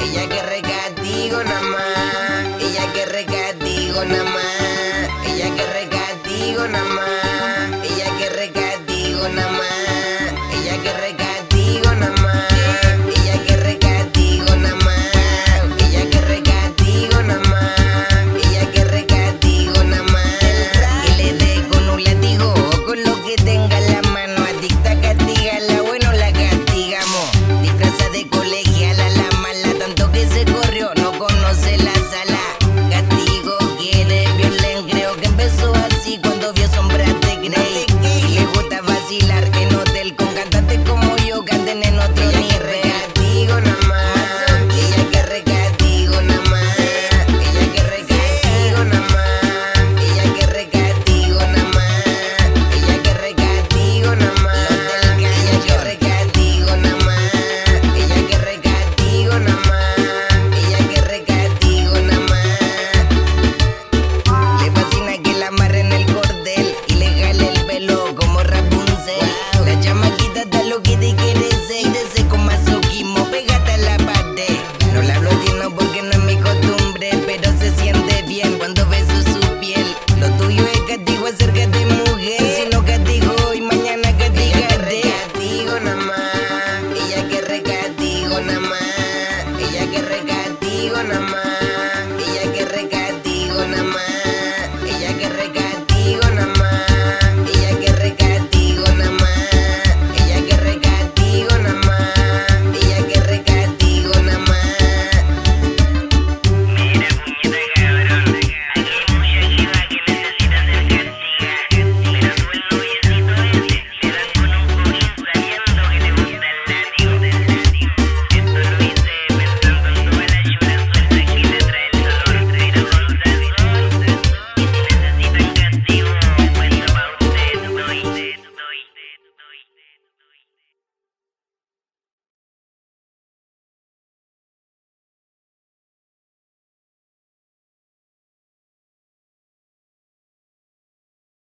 Ella que recatigo nada más. Ella que recatigo nada más. Ella que recatigo nada más. Ella que recatigo nada más. Ella que recatigo nada más. Ella que recatigo nada más. Ella que recatigo nada más. Ella que recatigo nada más. Que le dé con un látigo con lo que tenga.